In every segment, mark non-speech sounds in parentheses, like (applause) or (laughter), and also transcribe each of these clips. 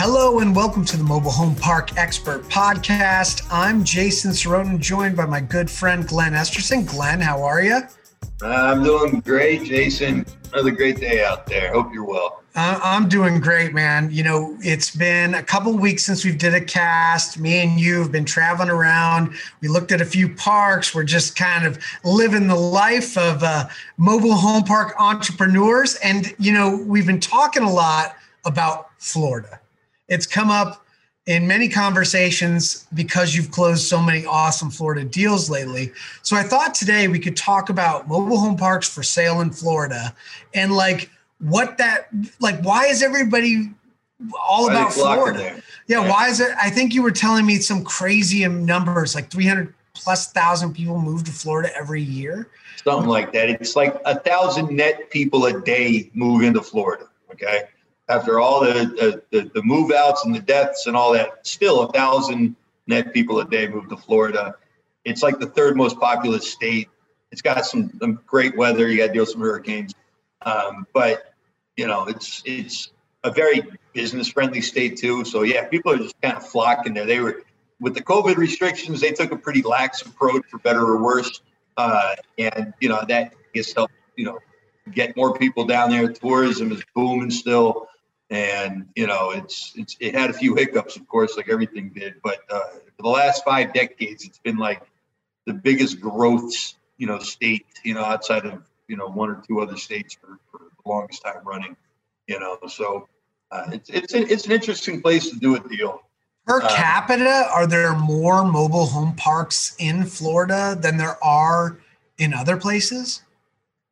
Hello and welcome to the Mobile Home Park Expert Podcast. I'm Jason Sorotin, joined by my good friend Glenn Esterson. Glenn, how are you? I'm doing great, Jason. Another great day out there. Hope you're well. Uh, I'm doing great, man. You know, it's been a couple weeks since we've did a cast. Me and you have been traveling around. We looked at a few parks. We're just kind of living the life of uh, mobile home park entrepreneurs. And, you know, we've been talking a lot about Florida. It's come up in many conversations because you've closed so many awesome Florida deals lately. So I thought today we could talk about mobile home parks for sale in Florida and like what that like why is everybody all why about Florida? Yeah, yeah, why is it I think you were telling me some crazy numbers like 300 plus thousand people move to Florida every year. Something like that. It's like a thousand net people a day move into Florida. Okay after all the, the, the move outs and the deaths and all that, still a thousand net people a day move to Florida. It's like the third most populous state. It's got some, some great weather. You got to deal with some hurricanes, um, but you know it's it's a very business friendly state too. So yeah, people are just kind of flocking there. They were with the COVID restrictions. They took a pretty lax approach, for better or worse, uh, and you know that gets helped. You know, get more people down there. Tourism is booming still and you know it's it's it had a few hiccups of course like everything did but uh, for the last five decades it's been like the biggest growth you know state you know outside of you know one or two other states for, for the longest time running you know so uh, it's it's it's an interesting place to do a deal. Per uh, capita are there more mobile home parks in florida than there are in other places?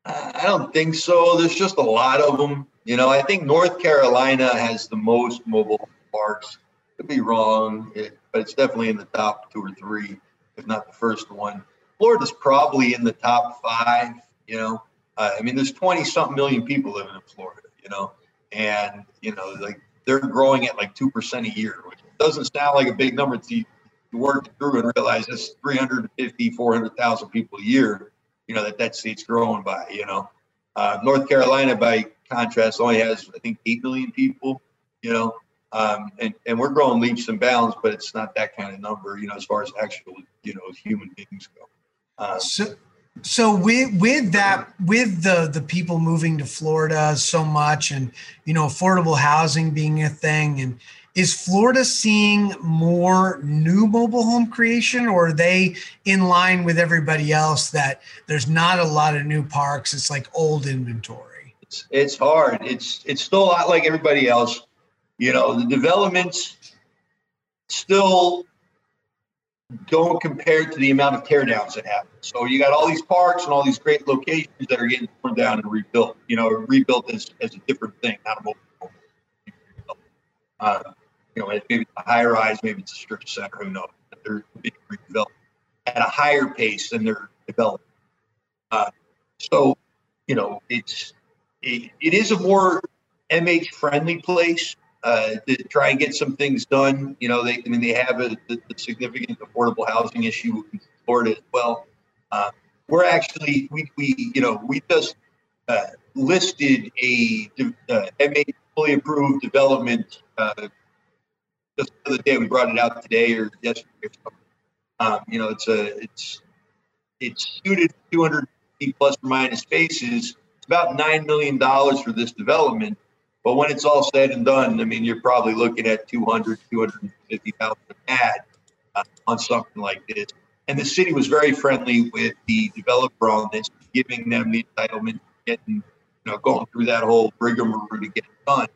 I don't think so. There's just a lot of them you know, I think North Carolina has the most mobile parks. Could be wrong, but it's definitely in the top two or three, if not the first one. Florida's probably in the top five. You know, uh, I mean, there's 20 something million people living in Florida. You know, and you know, like they're growing at like two percent a year, which doesn't sound like a big number to, to work through and realize it's 350, 400,000 people a year. You know that that state's growing by. You know, uh, North Carolina by contrast only has I think eight million people. You know, um, and and we're growing leaps and bounds, but it's not that kind of number. You know, as far as actual you know human beings go. Um, so, so with with that with the the people moving to Florida so much, and you know affordable housing being a thing, and is Florida seeing more new mobile home creation, or are they in line with everybody else that there's not a lot of new parks? It's like old inventory it's it's hard. It's it's still a lot like everybody else. You know, the developments still don't compare to the amount of teardowns that happen. So you got all these parks and all these great locations that are getting torn down and rebuilt. You know, rebuilt as, as a different thing, not a mobile. Uh, you know, maybe it's a high rise, maybe it's a strip center, who knows? They're being redeveloped at a higher pace than they're developed. Uh, so, you know, it's it, is a more MH friendly place uh, to try and get some things done. You know, they I mean they have a, significant affordable housing issue in Florida as well. Uh, we're actually we, we you know we just uh, listed a uh, MH fully approved development uh, just the other day. We brought it out today or yesterday. Or um, you know, it's a it's it's suited 200 plus or minus spaces about $9 million for this development. But when it's all said and done, I mean, you're probably looking at 200, 250,000 ad uh, on something like this. And the city was very friendly with the developer on this, giving them the entitlement, getting, you know, going through that whole rigmarole to get it done.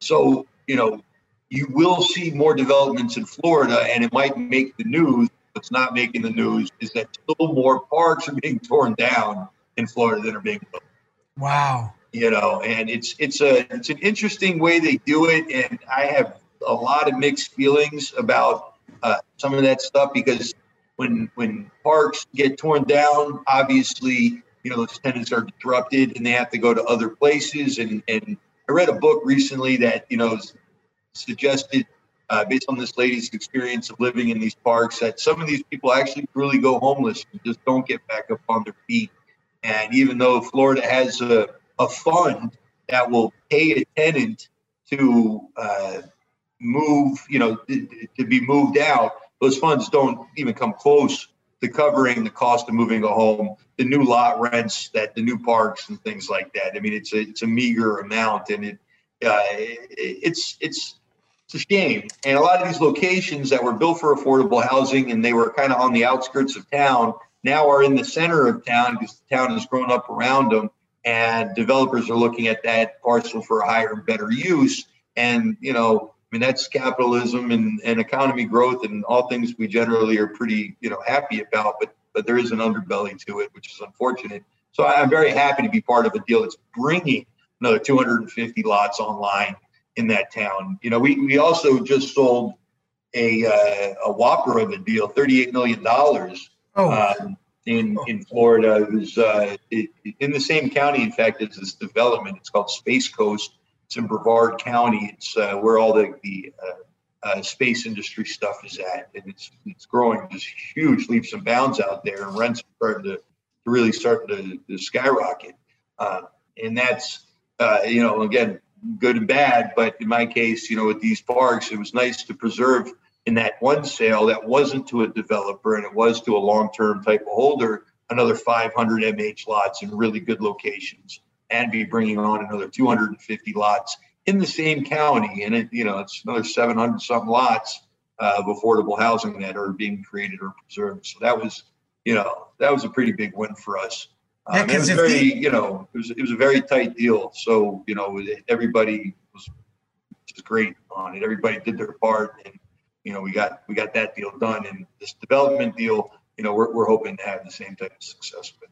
So, you know, you will see more developments in Florida, and it might make the news. What's not making the news is that still more parks are being torn down in Florida than are being built. Wow. You know, and it's it's a it's an interesting way they do it, and I have a lot of mixed feelings about uh, some of that stuff because when when parks get torn down, obviously you know those tenants are disrupted and they have to go to other places. And and I read a book recently that you know suggested uh, based on this lady's experience of living in these parks that some of these people actually really go homeless and just don't get back up on their feet and even though Florida has a, a fund that will pay a tenant to uh, move, you know, to be moved out, those funds don't even come close to covering the cost of moving a home, the new lot rents, that the new parks and things like that. I mean, it's a it's a meager amount, and it uh, it's it's it's a shame. And a lot of these locations that were built for affordable housing and they were kind of on the outskirts of town now are in the center of town because the town has grown up around them, and developers are looking at that parcel for a higher and better use. And you know, I mean, that's capitalism and, and economy growth and all things we generally are pretty, you know, happy about. But but there is an underbelly to it, which is unfortunate. So I'm very happy to be part of a deal that's bringing another 250 lots online in that town. You know, we we also just sold a uh, a whopper of a deal, 38 million dollars. Oh. Um, in in Florida, it was uh, it, in the same county. In fact, it's this development. It's called Space Coast it's in Brevard County. It's uh, where all the, the uh, uh, space industry stuff is at, and it's it's growing just huge leaps and bounds out there, and rents are starting to, to really start to, to skyrocket. Uh, and that's uh, you know again good and bad, but in my case, you know, with these parks, it was nice to preserve in that one sale that wasn't to a developer and it was to a long-term type of holder another 500 MH lots in really good locations and be bringing on another 250 lots in the same county. And it, you know, it's another 700 something lots of affordable housing that are being created or preserved. So that was, you know, that was a pretty big win for us. Um, yeah, it was very, the- you know, it was it was a very tight deal. So you know, everybody was just great on it. Everybody did their part, and you know, we got we got that deal done. And this development deal, you know, we're we're hoping to have the same type of success with.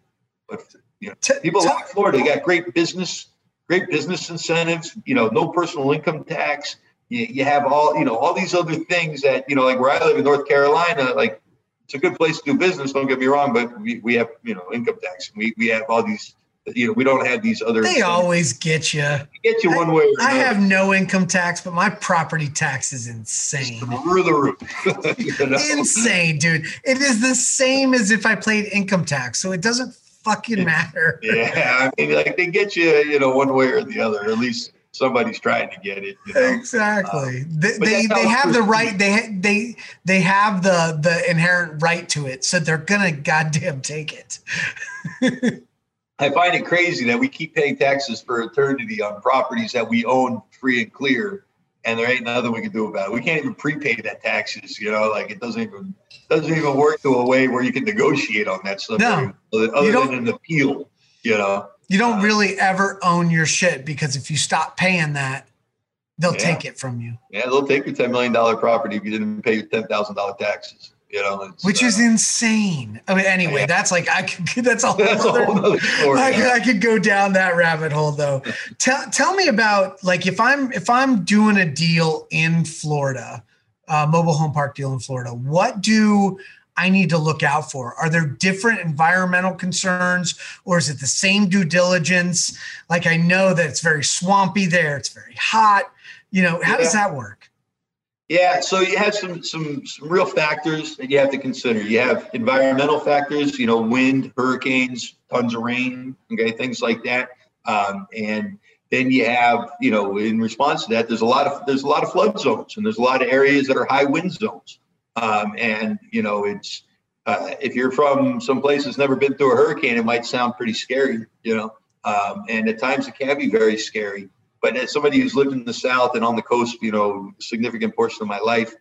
But you know, t- people t- like Florida, they got great business, great business incentives. You know, no personal income tax. You, you have all you know all these other things that you know, like where I live in North Carolina, like it's a good place to do business. Don't get me wrong, but we, we have you know income tax. and We we have all these you know, we don't have these other. They always get you. Get you one way. I, I have no income tax, but my property tax is insane. Through the roof. (laughs) you know? Insane, dude. It is the same as if I paid income tax, so it doesn't fucking matter. (laughs) yeah, I mean, like they get you, you know, one way or the other. At least somebody's trying to get it. You know? Exactly. Um, they they, they have the right. They they they have the the inherent right to it, so they're gonna goddamn take it. (laughs) I find it crazy that we keep paying taxes for eternity on properties that we own free and clear and there ain't nothing we can do about it. We can't even prepay that taxes, you know, like it doesn't even doesn't even work to a way where you can negotiate on that stuff. No, other than an appeal, you know. You don't uh, really ever own your shit because if you stop paying that, they'll yeah. take it from you. Yeah, they'll take your ten million dollar property if you didn't pay your ten thousand dollar taxes. You know, which uh, is insane. I mean, anyway, yeah. that's like I could. (laughs) That's a whole, that's other, a whole other story. I, could, I could go down that rabbit hole though. (laughs) tell tell me about like if I'm if I'm doing a deal in Florida, uh, mobile home park deal in Florida. What do I need to look out for? Are there different environmental concerns, or is it the same due diligence? Like I know that it's very swampy there. It's very hot. You know, how yeah. does that work? Yeah, so you have some, some some real factors that you have to consider. You have environmental factors, you know, wind, hurricanes, tons of rain, okay, things like that. Um, and then you have, you know, in response to that, there's a lot of there's a lot of flood zones, and there's a lot of areas that are high wind zones. Um, and you know, it's uh, if you're from some place that's never been through a hurricane, it might sound pretty scary, you know. Um, and at times it can be very scary. But as somebody who's lived in the South and on the coast, you know, significant portion of my life,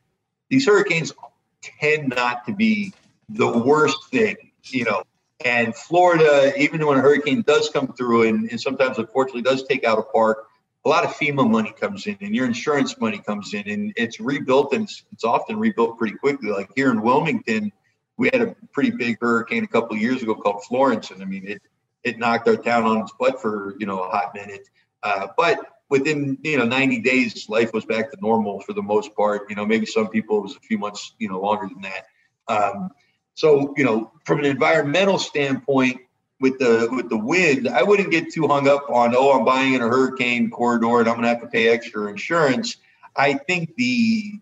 these hurricanes tend not to be the worst thing, you know. And Florida, even when a hurricane does come through and, and sometimes unfortunately does take out a park, a lot of FEMA money comes in and your insurance money comes in and it's rebuilt and it's, it's often rebuilt pretty quickly. Like here in Wilmington, we had a pretty big hurricane a couple years ago called Florence. And I mean, it, it knocked our town on its butt for, you know, a hot minute. Uh, but within you know 90 days, life was back to normal for the most part. You know, maybe some people it was a few months, you know, longer than that. Um, so you know, from an environmental standpoint, with the with the wind, I wouldn't get too hung up on oh, I'm buying in a hurricane corridor and I'm going to have to pay extra insurance. I think the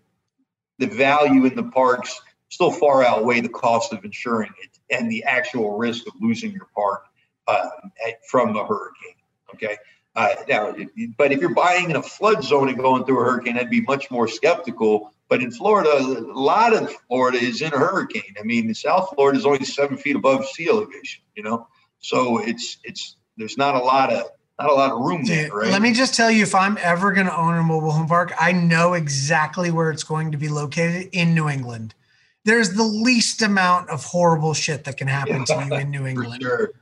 the value in the parks still far outweigh the cost of insuring it and the actual risk of losing your park uh, at, from the hurricane. Okay, Uh, now, but if you're buying in a flood zone and going through a hurricane, I'd be much more skeptical. But in Florida, a lot of Florida is in a hurricane. I mean, South Florida is only seven feet above sea elevation. You know, so it's it's there's not a lot of not a lot of room Dude, there, right? Let me just tell you, if I'm ever going to own a mobile home park, I know exactly where it's going to be located in New England. There's the least amount of horrible shit that can happen to you in New (laughs) England. Sure.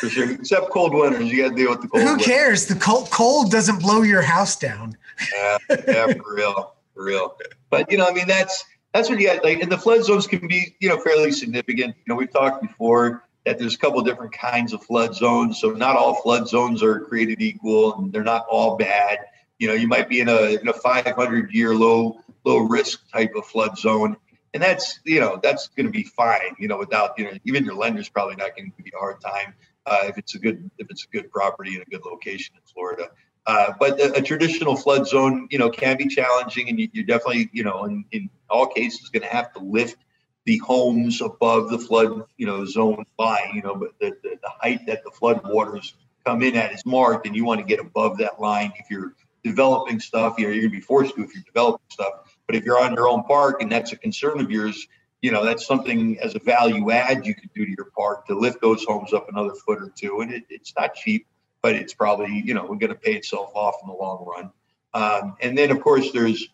For sure. Except cold winters. You got to deal with the cold. Who cares? The cold cold doesn't blow your house down. yeah, yeah, for real. For real. But you know, I mean that's that's what you got like and the flood zones can be, you know, fairly significant. You know, we've talked before that there's a couple different kinds of flood zones. So not all flood zones are created equal, and they're not all bad. You know, you might be in a in a 500 year low low risk type of flood zone, and that's you know that's going to be fine. You know, without you know even your lender's probably not going to give you a hard time if it's a good if it's a good property in a good location in Florida. Uh, but a, a, traditional flood zone, you know, can be challenging, and you, are definitely, you know, in, in all cases, going to have to lift the homes above the flood, you know, zone line, you know, but the, the, the height that the flood waters come in at is marked, and you want to get above that line if you're developing stuff. You know, you're going to be forced to if you're developing stuff. But if you're on your own park and that's a concern of yours, you know, that's something as a value add you could do to your park to lift those homes up another foot or two. And it, it's not cheap, but it's probably, you know, we're going to pay itself off in the long run. Um, and then, of course, there's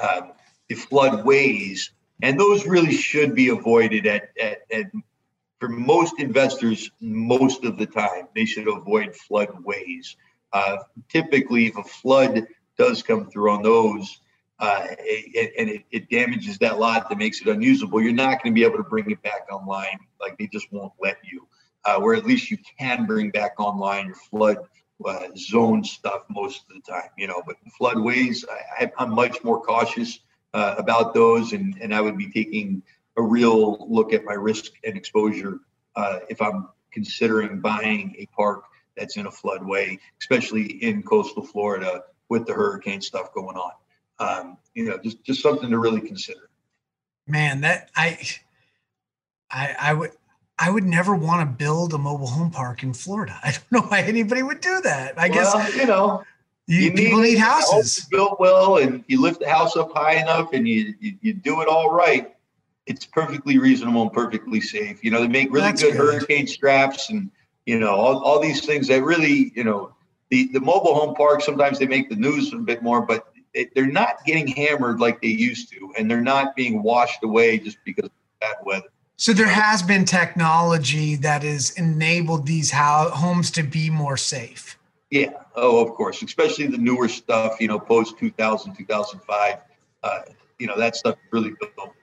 uh, the floodways and those really should be avoided at, at, at for most investors most of the time they should avoid floodways uh, typically if a flood does come through on those uh, it, and it, it, damages that lot that makes it unusable you're not going to be able to bring it back online like they just won't let you uh, where at least you can bring back online your flood uh, zone stuff most of the time you know but floodways I, i'm much more cautious uh, about those, and, and I would be taking a real look at my risk and exposure uh, if I'm considering buying a park that's in a floodway, especially in coastal Florida with the hurricane stuff going on. Um, you know, just just something to really consider. Man, that I, I, I would. I would never want to build a mobile home park in Florida. (laughs) I don't know why anybody would do that. I well, guess you know you, you people need, need houses built well, and you lift the house up high enough, and you, you, you do it all right. It's perfectly reasonable and perfectly safe. You know, they make really good, good, hurricane straps, and you know all, all these things that really, you know, the the mobile home park. Sometimes they make the news a bit more, but they're not getting hammered like they used to, and they're not being washed away just because of bad weather. So there has been technology that has enabled these homes to be more safe. Yeah. Oh, of course. Especially the newer stuff, you know, post 2000, 2005. Uh, you know, that stuff really built.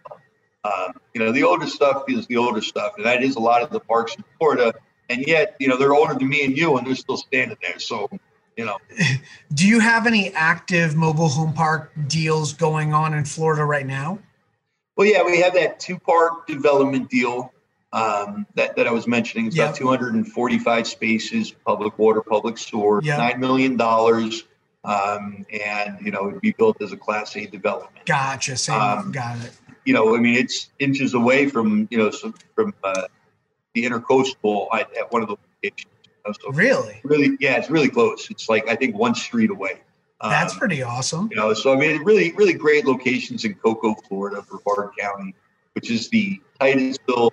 Um, you know, the older stuff is the older stuff, and that is a lot of the parks in Florida. And yet, you know, they're older than me and you, and they're still standing there. So, you know. (laughs) Do you have any active mobile home park deals going on in Florida right now? Well, yeah, we have that two park development deal um, that, that I was mentioning. It's yep. about 245 spaces, public water, public sewer, yep. $9 million. Um, and, you know, it'd be built as a Class A development. Gotcha. Same. Um, got it. You know, I mean, it's inches away from, you know, from uh, the intercoastal at, at one of the locations. So really? Really, yeah, it's really close. It's like, I think, one street away. That's um, pretty awesome. You know, so I mean, really, really great locations in Cocoa, Florida, for Brevard County, which is the Titusville,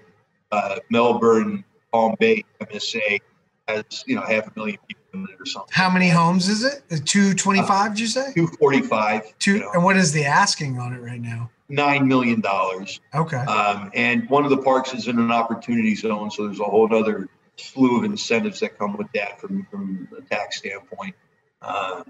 uh, Melbourne, Palm Bay, MSA has you know half a million people in it or something. How many homes is it? Two twenty five? Did you say? Two forty five. Two. You know. And what is the asking on it right now? Nine million dollars. Okay. Um, and one of the parks is in an opportunity zone, so there's a whole other slew of incentives that come with that from from a tax standpoint. Uh,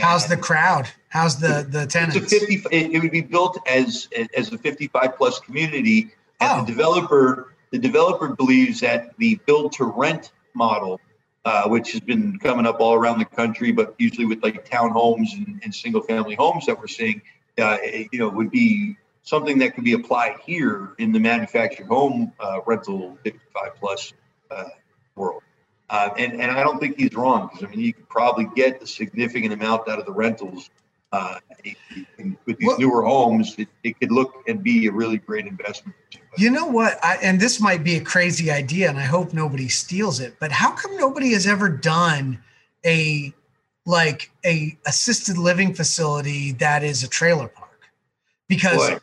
How's the crowd? How's the the tenants? It's a 50, it, it would be built as as a 55 plus community, and oh. the developer the developer believes that the build to rent model, uh, which has been coming up all around the country, but usually with like townhomes and, and single family homes that we're seeing, uh, you know, would be something that could be applied here in the manufactured home uh, rental 55 plus uh, world. Uh, and, and I don't think he's wrong because I mean you could probably get a significant amount out of the rentals uh, with these well, newer homes, it, it, could look and be a really great investment. You know what? I, and this might be a crazy idea, and I hope nobody steals it. But how come nobody has ever done a like a assisted living facility that is a trailer park because Boy.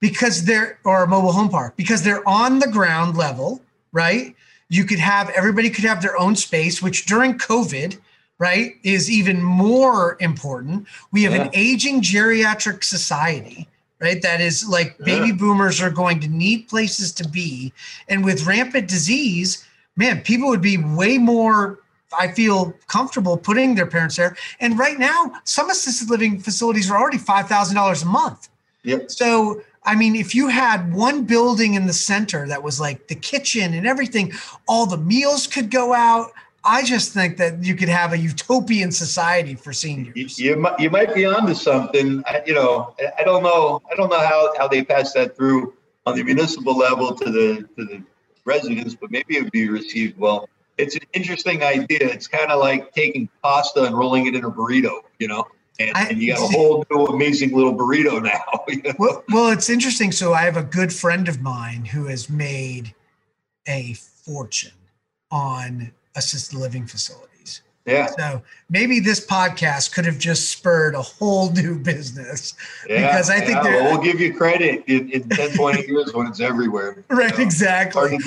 because they're or a mobile home park because they're on the ground level, right? You could have everybody could have their own space, which during COVID, right, is even more important. We have an aging geriatric society, right? That is like baby Yeah. boomers are going to need places to be. And with rampant disease, man, people would be way more I feel comfortable putting their parents there. And right now, some assisted living facilities are already $5,000 a month. Yep. So, I mean, if you had one building in the center that was like the kitchen and everything, all the meals could go out. I just think that you could have a utopian society for seniors. you might you might be onto something. I, you know, I don't know. I don't know how, how they pass that through on the municipal level to the to the residents, but maybe it would be received well. It's an interesting idea. It's kind of like taking pasta and rolling it in a burrito. You know, and, I- and you got a whole new amazing little burrito now. (laughs) you know? Well, well, it's interesting. So, I have a good friend of mine who has made a fortune on assisted living facilities. Yeah, So maybe this podcast could have just spurred a whole new business. yeah. Because I think yeah. Well, give you credit in, in 10, 20 (laughs) years when it's everywhere. you Right, know? Exactly.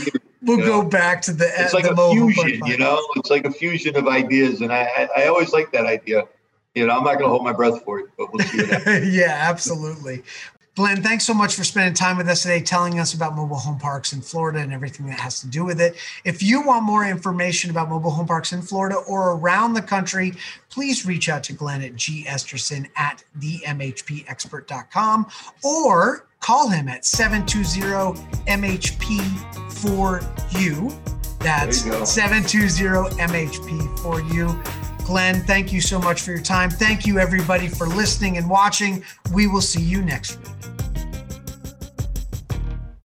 We'll Yeah. go back to the it's the like a fusion, you know. It's like a fusion of ideas, and I, I, I always like that idea. You know, I'm not going to hold my breath for it, but we'll see what happens. (laughs) yeah, absolutely. Glenn, thanks so much for spending time with us today, telling us about mobile home parks in Florida and everything that has to do with it. If you want more information about mobile home parks in Florida or around the country, please reach out to Glenn at G. Esterson at themhpexpert.com or call him at 720-MHP4U. That's There you go. 720-MHP4U. Glenn, thank you so much for your time. Thank you, everybody, for listening and watching. We will see you next week.